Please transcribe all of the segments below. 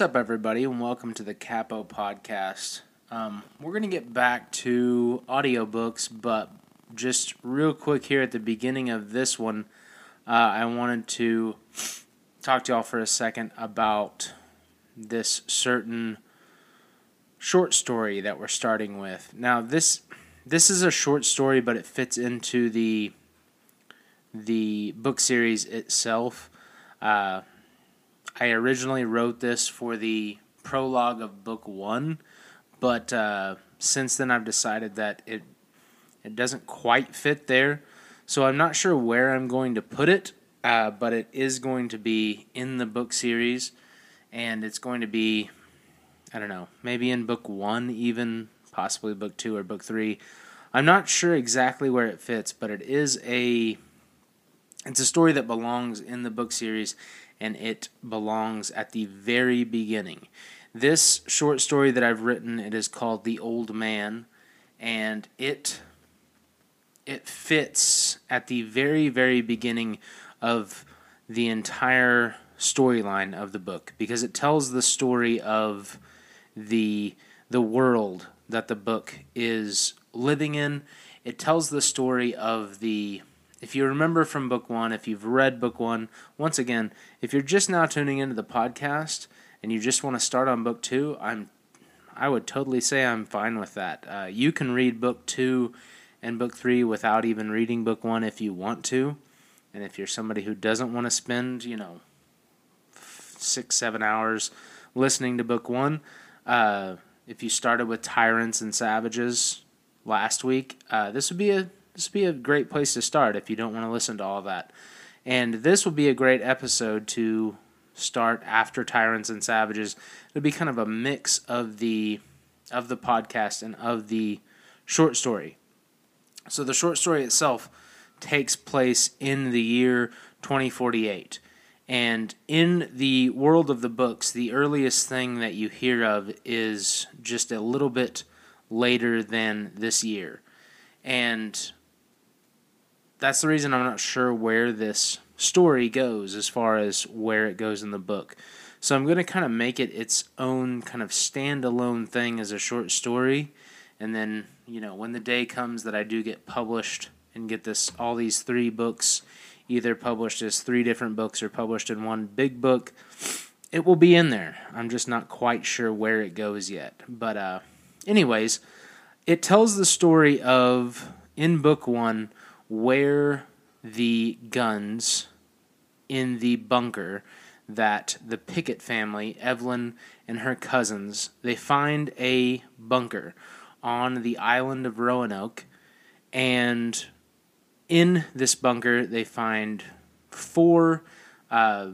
What's up, everybody, and welcome to the Capo Podcast. Um, we're going to get back to audiobooks, but just real quick here at the beginning of this one, uh, I wanted to talk to y'all for a second about this certain short story that we're starting with. Now, this this is a short story, but it fits into the the book series itself. Uh, I originally wrote this for the prologue of book one, but uh, since then I've decided that it it doesn't quite fit there. So I'm not sure where I'm going to put it, uh, but it is going to be in the book series, and it's going to be, I don't know, maybe in book one, even possibly book two or book three. I'm not sure exactly where it fits, but it is a it's a story that belongs in the book series and it belongs at the very beginning. This short story that I've written, it is called The Old Man, and it it fits at the very very beginning of the entire storyline of the book because it tells the story of the the world that the book is living in. It tells the story of the if you remember from book one, if you've read book one, once again, if you're just now tuning into the podcast and you just want to start on book two, I'm I would totally say I'm fine with that. Uh, you can read book two and book three without even reading book one if you want to, and if you're somebody who doesn't want to spend, you know, six seven hours listening to book one, uh, if you started with tyrants and savages last week, uh, this would be a this would be a great place to start if you don't want to listen to all that. And this will be a great episode to start after Tyrants and Savages. It'll be kind of a mix of the of the podcast and of the short story. So the short story itself takes place in the year 2048. And in the world of the books, the earliest thing that you hear of is just a little bit later than this year. And that's the reason I'm not sure where this story goes as far as where it goes in the book. So I'm going to kind of make it its own kind of standalone thing as a short story. And then, you know, when the day comes that I do get published and get this all these three books either published as three different books or published in one big book, it will be in there. I'm just not quite sure where it goes yet. But uh anyways, it tells the story of in book 1 where the guns in the bunker that the Pickett family, Evelyn and her cousins, they find a bunker on the island of Roanoke, and in this bunker they find four, uh,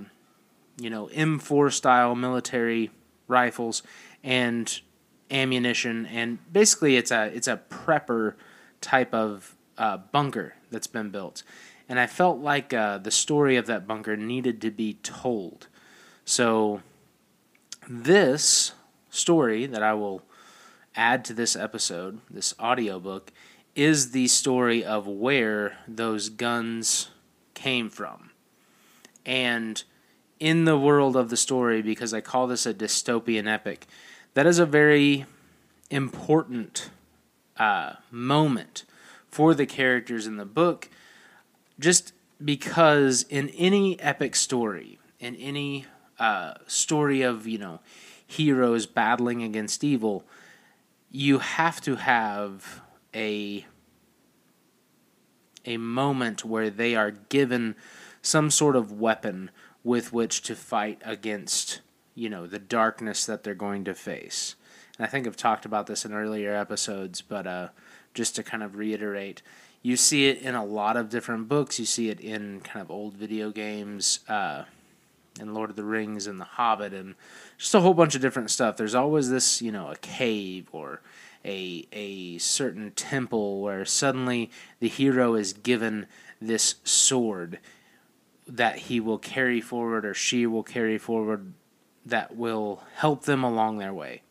you know, M4 style military rifles and ammunition, and basically it's a it's a prepper type of uh, bunker that's been built. And I felt like uh, the story of that bunker needed to be told. So, this story that I will add to this episode, this audiobook, is the story of where those guns came from. And in the world of the story, because I call this a dystopian epic, that is a very important uh, moment for the characters in the book, just because in any epic story, in any uh, story of, you know, heroes battling against evil, you have to have a a moment where they are given some sort of weapon with which to fight against, you know, the darkness that they're going to face. And I think I've talked about this in earlier episodes, but uh, just to kind of reiterate, you see it in a lot of different books. You see it in kind of old video games, uh, in Lord of the Rings and The Hobbit, and just a whole bunch of different stuff. There's always this, you know, a cave or a a certain temple where suddenly the hero is given this sword that he will carry forward or she will carry forward that will help them along their way.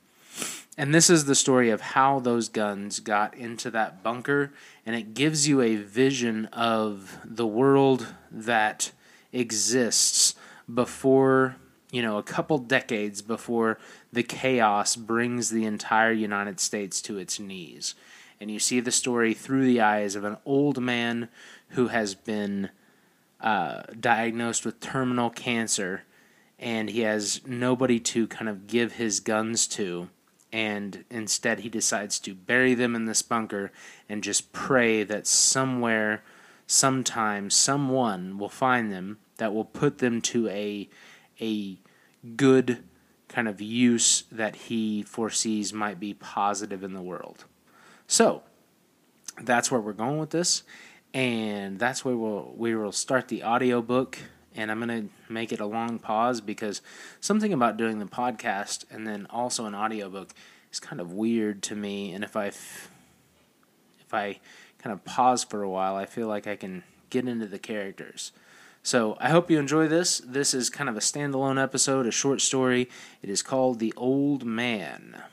And this is the story of how those guns got into that bunker, and it gives you a vision of the world that exists before you know, a couple decades before the chaos brings the entire United States to its knees. And you see the story through the eyes of an old man who has been uh, diagnosed with terminal cancer and he has nobody to kind of give his guns to. And instead, he decides to bury them in this bunker and just pray that somewhere, sometime, someone will find them that will put them to a a good kind of use that he foresees might be positive in the world. So that's where we're going with this, and that's where we'll we will start the audiobook and I'm going to make it a long pause because something about doing the podcast and then also an audiobook is kind of weird to me and if I if I kind of pause for a while, I feel like I can get into the characters. So I hope you enjoy this. This is kind of a standalone episode, a short story. It is called The Old Man.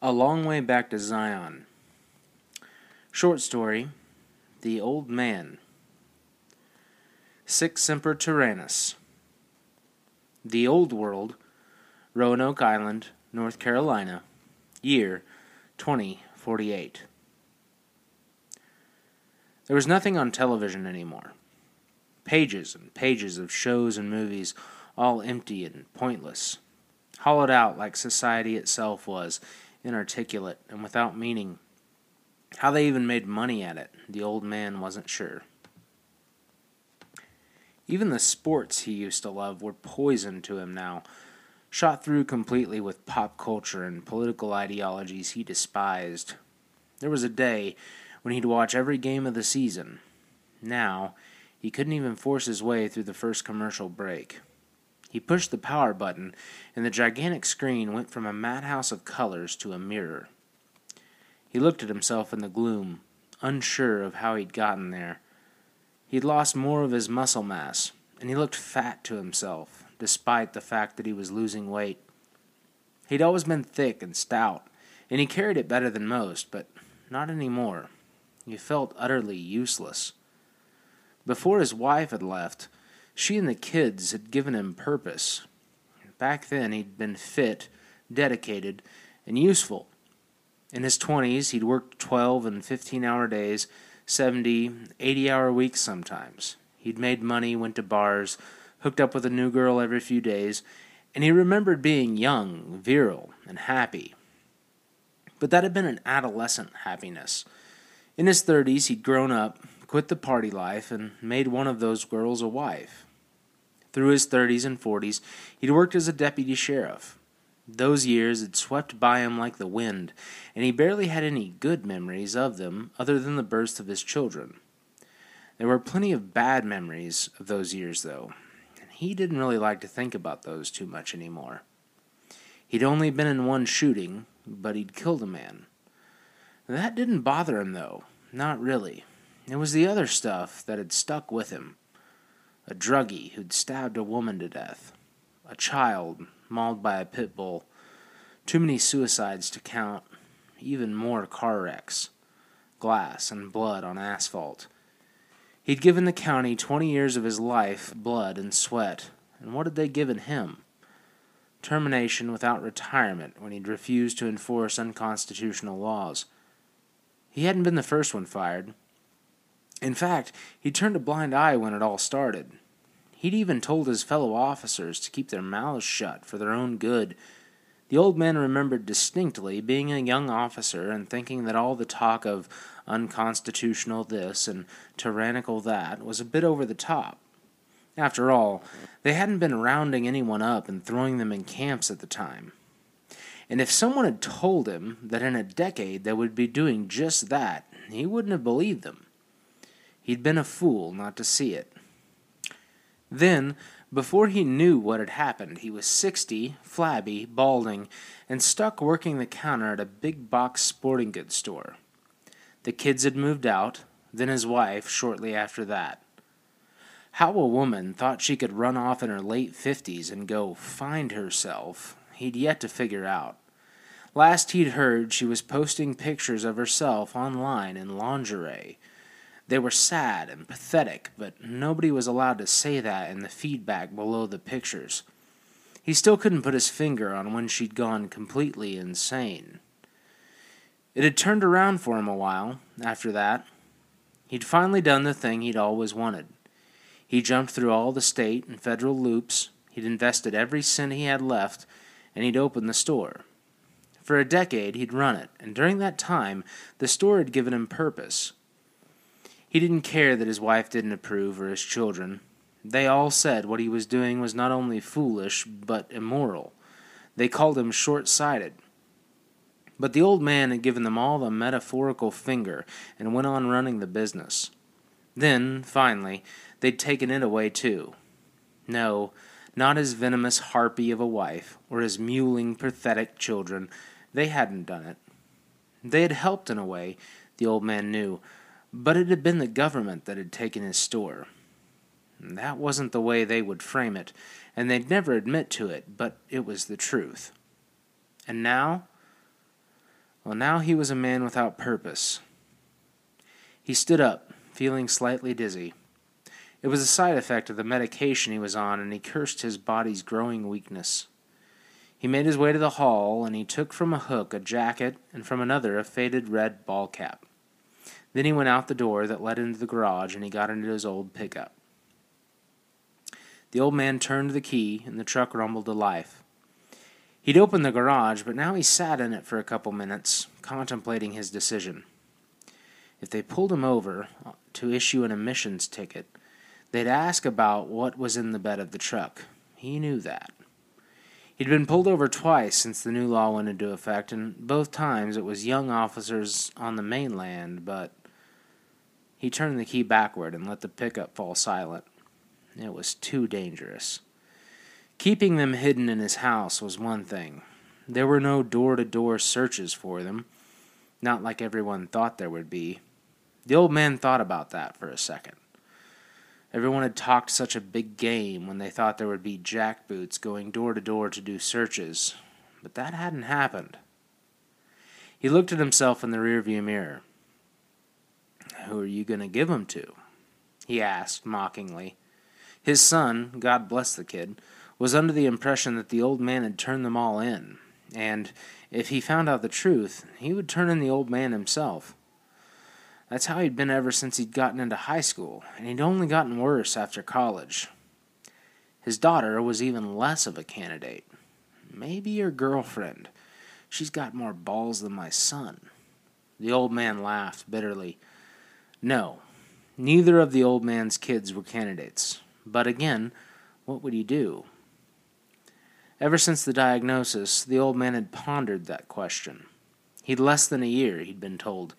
A Long Way Back to Zion. Short story The Old Man. Sic Semper Tyrannis. The Old World, Roanoke Island, North Carolina, year 2048. There was nothing on television anymore. Pages and pages of shows and movies, all empty and pointless, hollowed out like society itself was, inarticulate and without meaning. How they even made money at it, the old man wasn't sure. Even the sports he used to love were poison to him now, shot through completely with pop culture and political ideologies he despised. There was a day when he'd watch every game of the season. Now, he couldn't even force his way through the first commercial break. He pushed the power button, and the gigantic screen went from a madhouse of colors to a mirror. He looked at himself in the gloom, unsure of how he'd gotten there. He'd lost more of his muscle mass, and he looked fat to himself, despite the fact that he was losing weight. He'd always been thick and stout, and he carried it better than most, but not any more. He felt utterly useless. Before his wife had left, she and the kids had given him purpose. Back then, he'd been fit, dedicated, and useful. In his 20s, he'd worked 12 and 15 hour days, 70, 80 hour weeks sometimes. He'd made money, went to bars, hooked up with a new girl every few days, and he remembered being young, virile, and happy. But that had been an adolescent happiness. In his 30s, he'd grown up, quit the party life, and made one of those girls a wife. Through his 30s and 40s, he'd worked as a deputy sheriff. Those years had swept by him like the wind, and he barely had any good memories of them other than the births of his children. There were plenty of bad memories of those years, though, and he didn't really like to think about those too much anymore. He'd only been in one shooting, but he'd killed a man. That didn't bother him, though. Not really. It was the other stuff that had stuck with him. A druggie who'd stabbed a woman to death. A child mauled by a pit bull. Too many suicides to count. Even more car wrecks. Glass and blood on asphalt. He'd given the county 20 years of his life, blood and sweat. And what had they given him? Termination without retirement when he'd refused to enforce unconstitutional laws. He hadn't been the first one fired. In fact, he turned a blind eye when it all started. He'd even told his fellow officers to keep their mouths shut for their own good. The old man remembered distinctly being a young officer and thinking that all the talk of unconstitutional this and tyrannical that was a bit over the top. After all, they hadn't been rounding anyone up and throwing them in camps at the time. And if someone had told him that in a decade they would be doing just that, he wouldn't have believed them. He'd been a fool not to see it. Then, before he knew what had happened, he was sixty, flabby, balding, and stuck working the counter at a big box sporting goods store. The kids had moved out, then his wife shortly after that. How a woman thought she could run off in her late fifties and go find herself he'd yet to figure out. Last he'd heard, she was posting pictures of herself online in lingerie. They were sad and pathetic, but nobody was allowed to say that in the feedback below the pictures. He still couldn't put his finger on when she'd gone completely insane. It had turned around for him a while after that. He'd finally done the thing he'd always wanted. He jumped through all the state and federal loops, he'd invested every cent he had left, and he'd opened the store. For a decade, he'd run it, and during that time, the store had given him purpose. He didn't care that his wife didn't approve or his children. They all said what he was doing was not only foolish, but immoral. They called him short sighted. But the old man had given them all the metaphorical finger and went on running the business. Then, finally, they'd taken it away too. No, not his venomous harpy of a wife or his mewling, pathetic children. They hadn't done it. They had helped in a way, the old man knew, but it had been the government that had taken his store. That wasn't the way they would frame it, and they'd never admit to it, but it was the truth. And now? Well, now he was a man without purpose. He stood up, feeling slightly dizzy. It was a side effect of the medication he was on, and he cursed his body's growing weakness. He made his way to the hall, and he took from a hook a jacket and from another a faded red ball cap. Then he went out the door that led into the garage, and he got into his old pickup. The old man turned the key, and the truck rumbled to life. He'd opened the garage, but now he sat in it for a couple minutes, contemplating his decision. If they pulled him over uh, to issue an emissions ticket, they'd ask about what was in the bed of the truck. He knew that. He'd been pulled over twice since the new law went into effect, and both times it was young officers on the mainland, but he turned the key backward and let the pickup fall silent. It was too dangerous. Keeping them hidden in his house was one thing. There were no door to door searches for them, not like everyone thought there would be. The old man thought about that for a second. Everyone had talked such a big game when they thought there would be jackboots going door to door to do searches, but that hadn't happened. He looked at himself in the rearview mirror. Who are you going to give give 'em to? he asked mockingly. His son, God bless the kid, was under the impression that the old man had turned them all in, and if he found out the truth, he would turn in the old man himself. That's how he'd been ever since he'd gotten into high school, and he'd only gotten worse after college. His daughter was even less of a candidate. Maybe your girlfriend. She's got more balls than my son. The old man laughed bitterly. No, neither of the old man's kids were candidates. But again, what would he do? Ever since the diagnosis, the old man had pondered that question. He'd less than a year, he'd been told.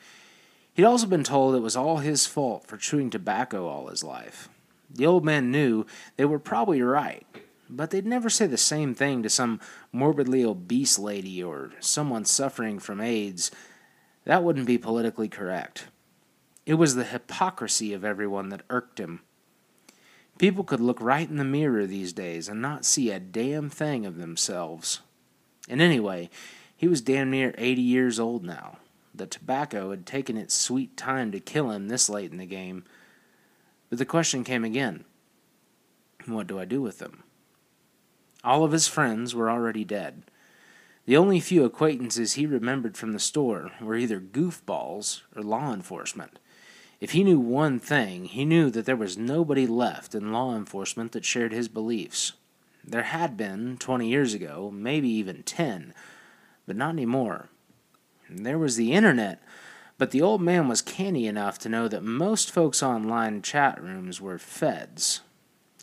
He'd also been told it was all his fault for chewing tobacco all his life. The old man knew they were probably right, but they'd never say the same thing to some morbidly obese lady or someone suffering from AIDS. That wouldn't be politically correct. It was the hypocrisy of everyone that irked him. People could look right in the mirror these days and not see a damn thing of themselves. And anyway, he was damn near 80 years old now. The tobacco had taken its sweet time to kill him this late in the game. But the question came again what do I do with them? All of his friends were already dead. The only few acquaintances he remembered from the store were either goofballs or law enforcement. If he knew one thing, he knew that there was nobody left in law enforcement that shared his beliefs. There had been, twenty years ago, maybe even ten, but not anymore. There was the internet, but the old man was canny enough to know that most folks online chat rooms were feds.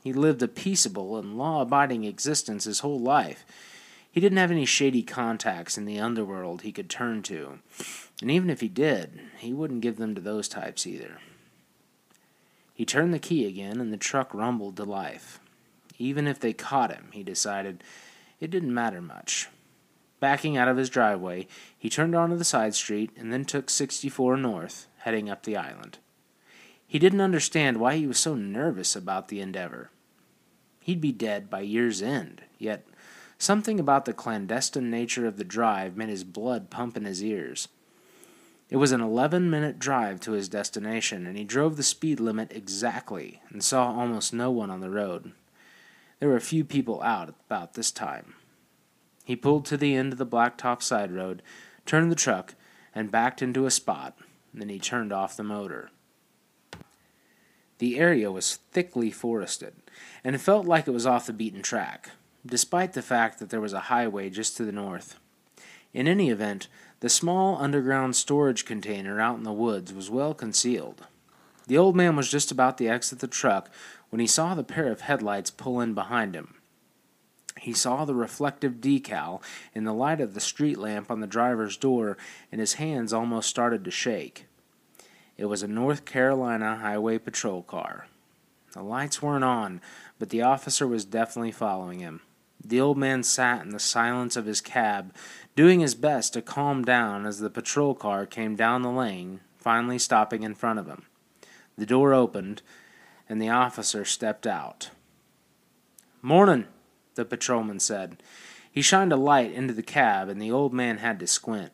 He lived a peaceable and law abiding existence his whole life. He didn't have any shady contacts in the underworld he could turn to. And even if he did, he wouldn't give them to those types either. He turned the key again, and the truck rumbled to life. Even if they caught him, he decided, it didn't matter much. Backing out of his driveway, he turned onto the side street and then took 64 north, heading up the island. He didn't understand why he was so nervous about the endeavor. He'd be dead by year's end, yet something about the clandestine nature of the drive made his blood pump in his ears. It was an 11 minute drive to his destination, and he drove the speed limit exactly and saw almost no one on the road. There were few people out about this time. He pulled to the end of the blacktop side road, turned the truck, and backed into a spot. Then he turned off the motor. The area was thickly forested, and it felt like it was off the beaten track, despite the fact that there was a highway just to the north. In any event, the small underground storage container out in the woods was well concealed. The old man was just about to exit the truck when he saw the pair of headlights pull in behind him. He saw the reflective decal in the light of the street lamp on the driver's door, and his hands almost started to shake. It was a North Carolina Highway Patrol car. The lights weren't on, but the officer was definitely following him. The old man sat in the silence of his cab, doing his best to calm down as the patrol car came down the lane, finally stopping in front of him. The door opened, and the officer stepped out. Mornin', the patrolman said. He shined a light into the cab, and the old man had to squint.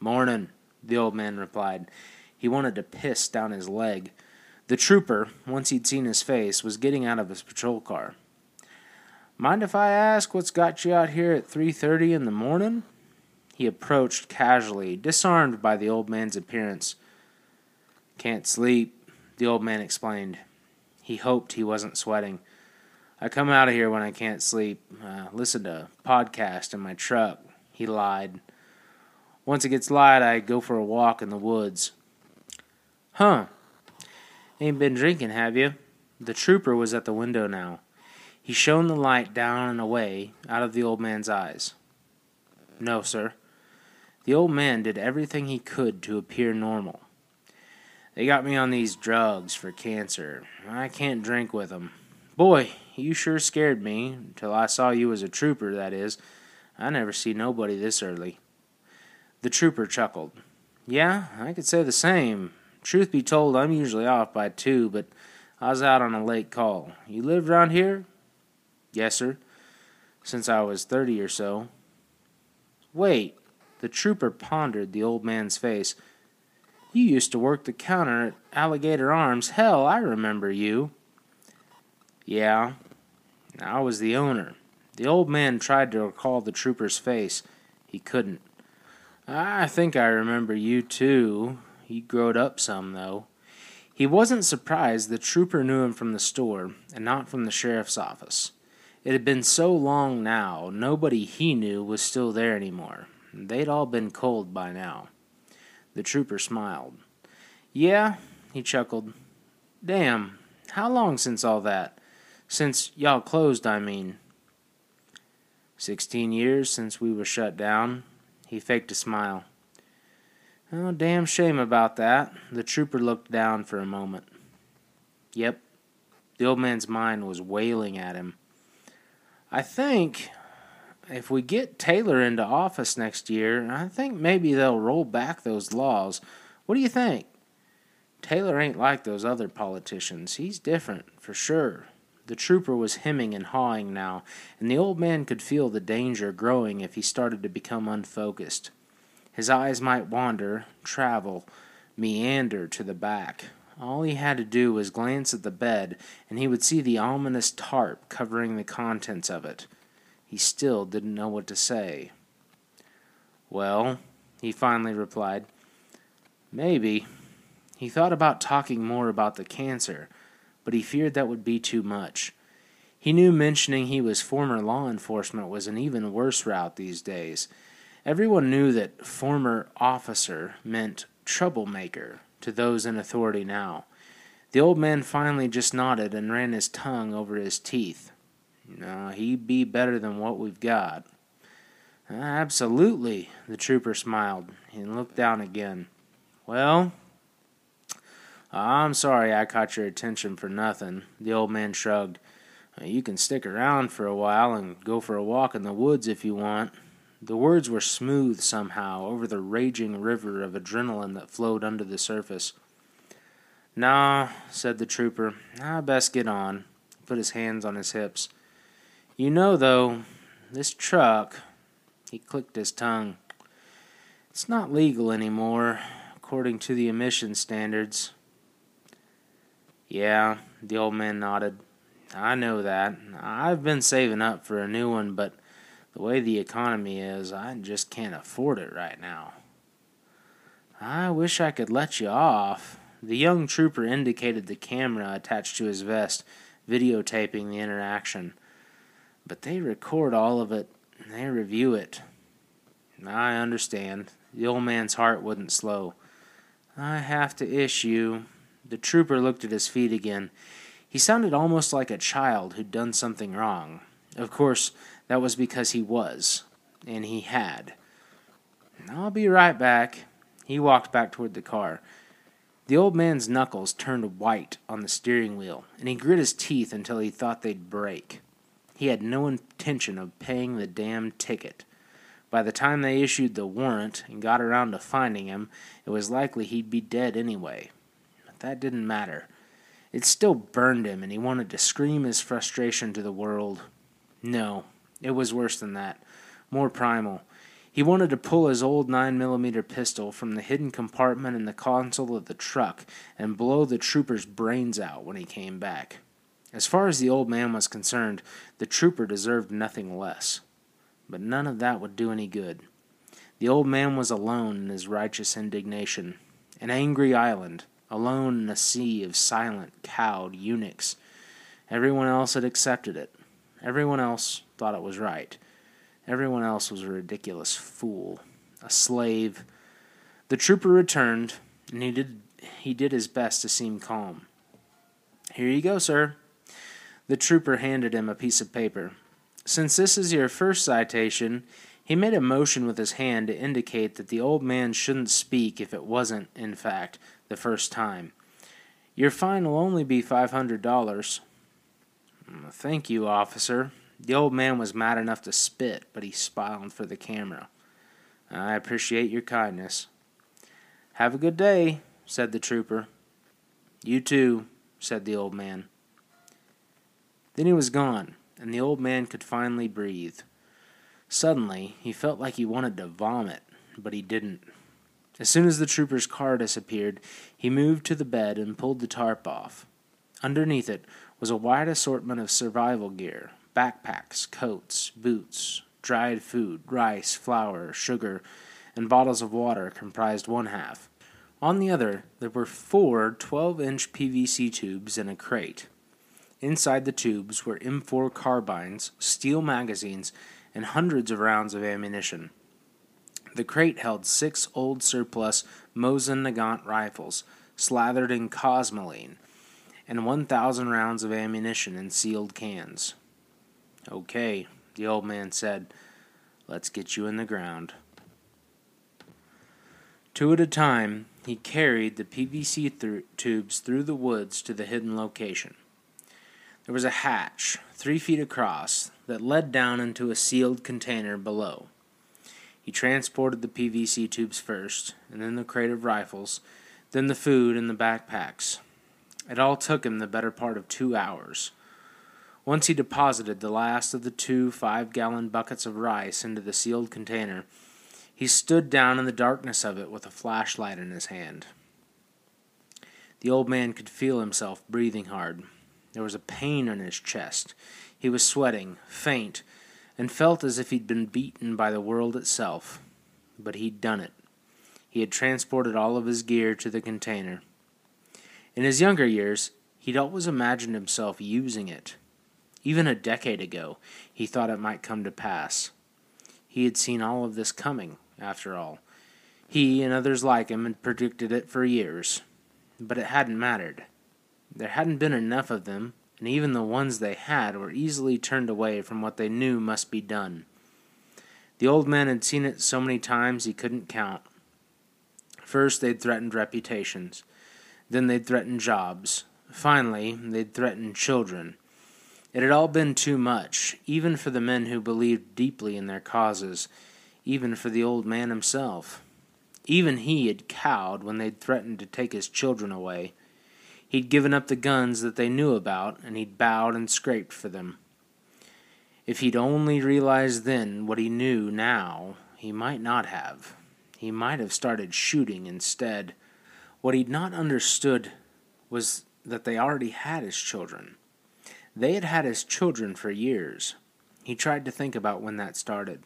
Mornin', the old man replied. He wanted to piss down his leg. The trooper, once he'd seen his face, was getting out of his patrol car. Mind if I ask what's got you out here at 3:30 in the morning? He approached casually, disarmed by the old man's appearance. Can't sleep, the old man explained. He hoped he wasn't sweating. I come out of here when I can't sleep, uh, listen to a podcast in my truck, he lied. Once it gets light, I go for a walk in the woods. Huh. Ain't been drinking, have you? The trooper was at the window now. He shone the light down and away out of the old man's eyes. No, sir. The old man did everything he could to appear normal. They got me on these drugs for cancer. I can't drink with 'em. Boy, you sure scared me till I saw you as a trooper, that is. I never see nobody this early. The trooper chuckled. Yeah, I could say the same. Truth be told, I'm usually off by two, but I was out on a late call. You live round here? Yes, sir. Since I was thirty or so. Wait. The trooper pondered the old man's face. You used to work the counter at Alligator Arms. Hell, I remember you. Yeah, I was the owner. The old man tried to recall the trooper's face. He couldn't. I think I remember you too. He growed up some, though. He wasn't surprised the trooper knew him from the store and not from the sheriff's office. It had been so long now, nobody he knew was still there anymore. They'd all been cold by now. The trooper smiled. Yeah, he chuckled. Damn, how long since all that? Since y'all closed, I mean. Sixteen years since we were shut down. He faked a smile. Oh, damn shame about that. The trooper looked down for a moment. Yep. The old man's mind was wailing at him. I think if we get Taylor into office next year, I think maybe they'll roll back those laws. What do you think? Taylor ain't like those other politicians. He's different, for sure. The trooper was hemming and hawing now, and the old man could feel the danger growing if he started to become unfocused. His eyes might wander, travel, meander to the back. All he had to do was glance at the bed, and he would see the ominous tarp covering the contents of it. He still didn't know what to say. Well, he finally replied, maybe. He thought about talking more about the cancer, but he feared that would be too much. He knew mentioning he was former law enforcement was an even worse route these days. Everyone knew that former officer meant troublemaker to those in authority now. The old man finally just nodded and ran his tongue over his teeth. No, he'd be better than what we've got. Ah, absolutely, the trooper smiled and looked down again. Well, I'm sorry I caught your attention for nothing. The old man shrugged. You can stick around for a while and go for a walk in the woods if you want. The words were smooth somehow over the raging river of adrenaline that flowed under the surface. Nah, said the trooper. I best get on. He put his hands on his hips. You know, though, this truck. He clicked his tongue. It's not legal anymore, according to the emission standards. Yeah, the old man nodded. I know that. I've been saving up for a new one, but the way the economy is, I just can't afford it right now. I wish I could let you off. The young trooper indicated the camera attached to his vest, videotaping the interaction. But they record all of it, they review it. I understand. The old man's heart wouldn't slow. I have to issue. The trooper looked at his feet again. He sounded almost like a child who'd done something wrong. Of course, that was because he was, and he had. I'll be right back. He walked back toward the car. The old man's knuckles turned white on the steering wheel, and he grit his teeth until he thought they'd break. He had no intention of paying the damn ticket. By the time they issued the warrant and got around to finding him, it was likely he'd be dead anyway. But that didn't matter. It still burned him, and he wanted to scream his frustration to the world. No, it was worse than that, more primal. He wanted to pull his old 9mm pistol from the hidden compartment in the console of the truck and blow the trooper's brains out when he came back. As far as the old man was concerned, the trooper deserved nothing less. But none of that would do any good. The old man was alone in his righteous indignation. An angry island, alone in a sea of silent, cowed eunuchs. Everyone else had accepted it. Everyone else thought it was right. Everyone else was a ridiculous fool, a slave. The trooper returned, and he did he did his best to seem calm. Here you go, sir. The trooper handed him a piece of paper. Since this is your first citation, he made a motion with his hand to indicate that the old man shouldn't speak if it wasn't, in fact, the first time. Your fine will only be five hundred dollars. Mm, thank you, officer. The old man was mad enough to spit, but he smiled for the camera. I appreciate your kindness. Have a good day, said the trooper. You too, said the old man. Then he was gone and the old man could finally breathe. Suddenly, he felt like he wanted to vomit, but he didn't. As soon as the trooper's car disappeared, he moved to the bed and pulled the tarp off. Underneath it was a wide assortment of survival gear backpacks, coats, boots, dried food, rice, flour, sugar, and bottles of water comprised one half. On the other, there were four 12 inch PVC tubes and a crate. Inside the tubes were M4 carbines, steel magazines, and hundreds of rounds of ammunition. The crate held six old surplus Mosin Nagant rifles, slathered in cosmoline, and 1,000 rounds of ammunition in sealed cans. Okay, the old man said, let's get you in the ground. Two at a time, he carried the PVC th- tubes through the woods to the hidden location. There was a hatch, three feet across, that led down into a sealed container below. He transported the PVC tubes first, and then the crate of rifles, then the food and the backpacks. It all took him the better part of two hours. Once he deposited the last of the two five gallon buckets of rice into the sealed container, he stood down in the darkness of it with a flashlight in his hand. The old man could feel himself breathing hard. There was a pain in his chest. He was sweating, faint, and felt as if he'd been beaten by the world itself. But he'd done it. He had transported all of his gear to the container. In his younger years, he'd always imagined himself using it. Even a decade ago, he thought it might come to pass. He had seen all of this coming, after all. He and others like him had predicted it for years. But it hadn't mattered. There hadn't been enough of them, and even the ones they had were easily turned away from what they knew must be done. The old man had seen it so many times he couldn't count. First, they'd threatened reputations. Then they'd threatened jobs. Finally, they'd threatened children. It had all been too much, even for the men who believed deeply in their causes, even for the old man himself. Even he had cowed when they'd threatened to take his children away. He'd given up the guns that they knew about, and he'd bowed and scraped for them. If he'd only realized then what he knew now, he might not have. he might have started shooting instead. What he'd not understood was that they already had his children. They had had his children for years. He tried to think about when that started.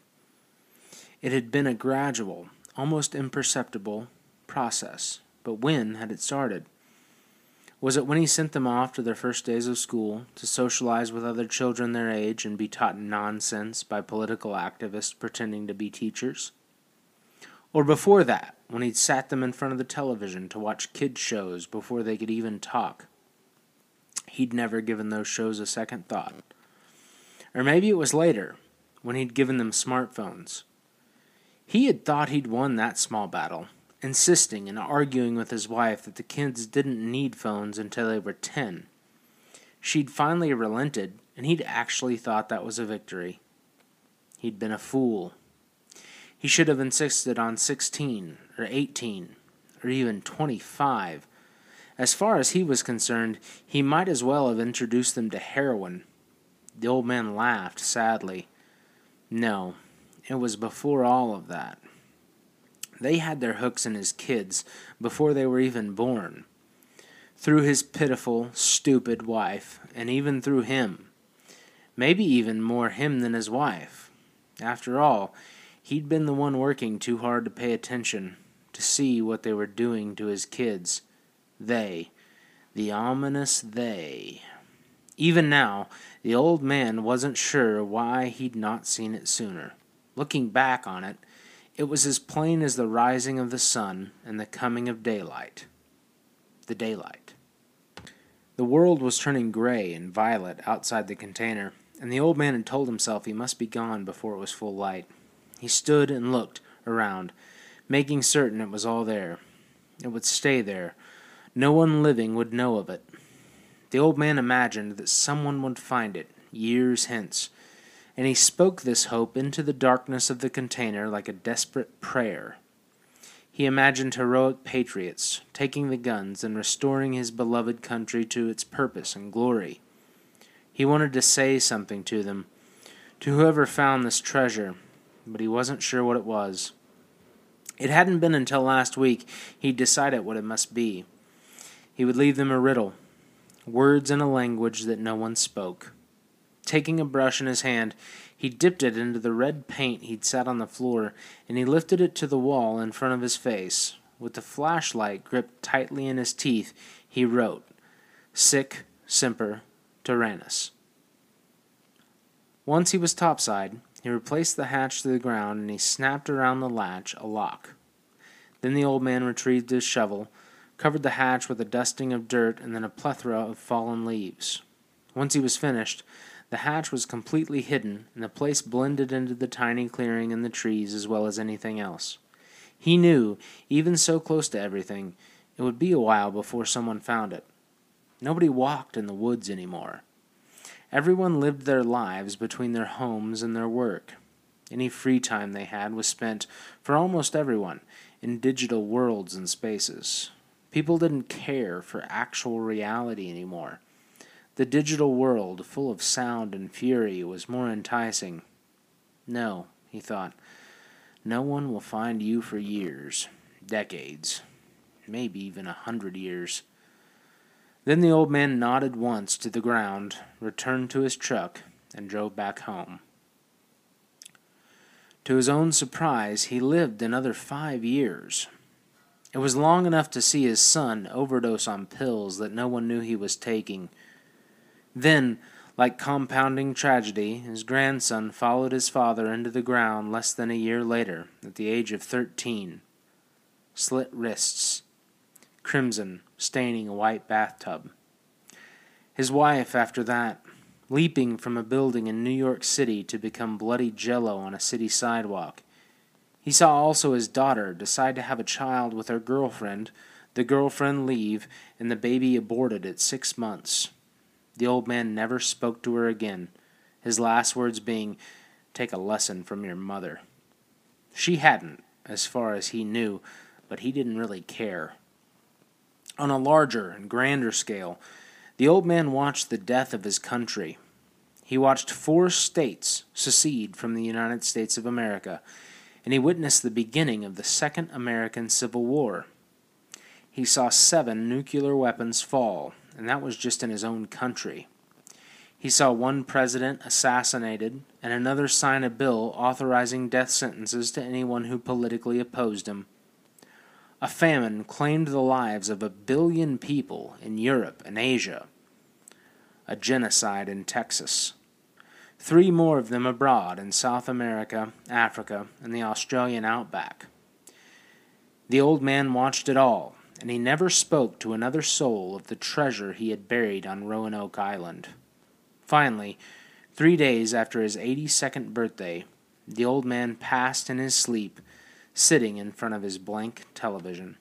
It had been a gradual, almost imperceptible process, but when had it started? Was it when he sent them off to their first days of school to socialize with other children their age and be taught nonsense by political activists pretending to be teachers? Or before that, when he'd sat them in front of the television to watch kids' shows before they could even talk? He'd never given those shows a second thought. Or maybe it was later, when he'd given them smartphones. He had thought he'd won that small battle insisting and arguing with his wife that the kids didn't need phones until they were 10. She'd finally relented, and he'd actually thought that was a victory. He'd been a fool. He should have insisted on 16 or 18 or even 25. As far as he was concerned, he might as well have introduced them to heroin. The old man laughed sadly. No, it was before all of that. They had their hooks in his kids before they were even born. Through his pitiful, stupid wife, and even through him. Maybe even more him than his wife. After all, he'd been the one working too hard to pay attention, to see what they were doing to his kids. They, the ominous they. Even now, the old man wasn't sure why he'd not seen it sooner. Looking back on it, it was as plain as the rising of the sun and the coming of daylight. The daylight. The world was turning gray and violet outside the container, and the old man had told himself he must be gone before it was full light. He stood and looked around, making certain it was all there. It would stay there. No one living would know of it. The old man imagined that someone would find it years hence and he spoke this hope into the darkness of the container like a desperate prayer. He imagined heroic patriots taking the guns and restoring his beloved country to its purpose and glory. He wanted to say something to them, to whoever found this treasure, but he wasn't sure what it was. It hadn't been until last week he'd decided what it must be. He would leave them a riddle, words in a language that no one spoke. Taking a brush in his hand, he dipped it into the red paint he'd set on the floor, and he lifted it to the wall in front of his face. With the flashlight gripped tightly in his teeth, he wrote, Sic Semper Tyrannis. Once he was topside, he replaced the hatch to the ground and he snapped around the latch a lock. Then the old man retrieved his shovel, covered the hatch with a dusting of dirt and then a plethora of fallen leaves. Once he was finished, the hatch was completely hidden, and the place blended into the tiny clearing and the trees as well as anything else. He knew, even so close to everything, it would be a while before someone found it. Nobody walked in the woods anymore. Everyone lived their lives between their homes and their work. Any free time they had was spent, for almost everyone, in digital worlds and spaces. People didn't care for actual reality anymore. The digital world, full of sound and fury, was more enticing. No, he thought, no one will find you for years, decades, maybe even a hundred years. Then the old man nodded once to the ground, returned to his truck, and drove back home. To his own surprise, he lived another five years. It was long enough to see his son overdose on pills that no one knew he was taking then, like compounding tragedy, his grandson followed his father into the ground less than a year later, at the age of thirteen. Slit wrists, crimson staining a white bathtub. His wife, after that, leaping from a building in New York City to become bloody jello on a city sidewalk. He saw also his daughter decide to have a child with her girlfriend, the girlfriend leave, and the baby aborted at six months. The old man never spoke to her again, his last words being, Take a lesson from your mother. She hadn't, as far as he knew, but he didn't really care. On a larger and grander scale, the old man watched the death of his country. He watched four states secede from the United States of America, and he witnessed the beginning of the Second American Civil War. He saw seven nuclear weapons fall, and that was just in his own country. He saw one president assassinated and another sign a bill authorizing death sentences to anyone who politically opposed him. A famine claimed the lives of a billion people in Europe and Asia. A genocide in Texas. Three more of them abroad in South America, Africa, and the Australian outback. The old man watched it all, and he never spoke to another soul of the treasure he had buried on Roanoke Island. Finally, three days after his 82nd birthday, the old man passed in his sleep, sitting in front of his blank television.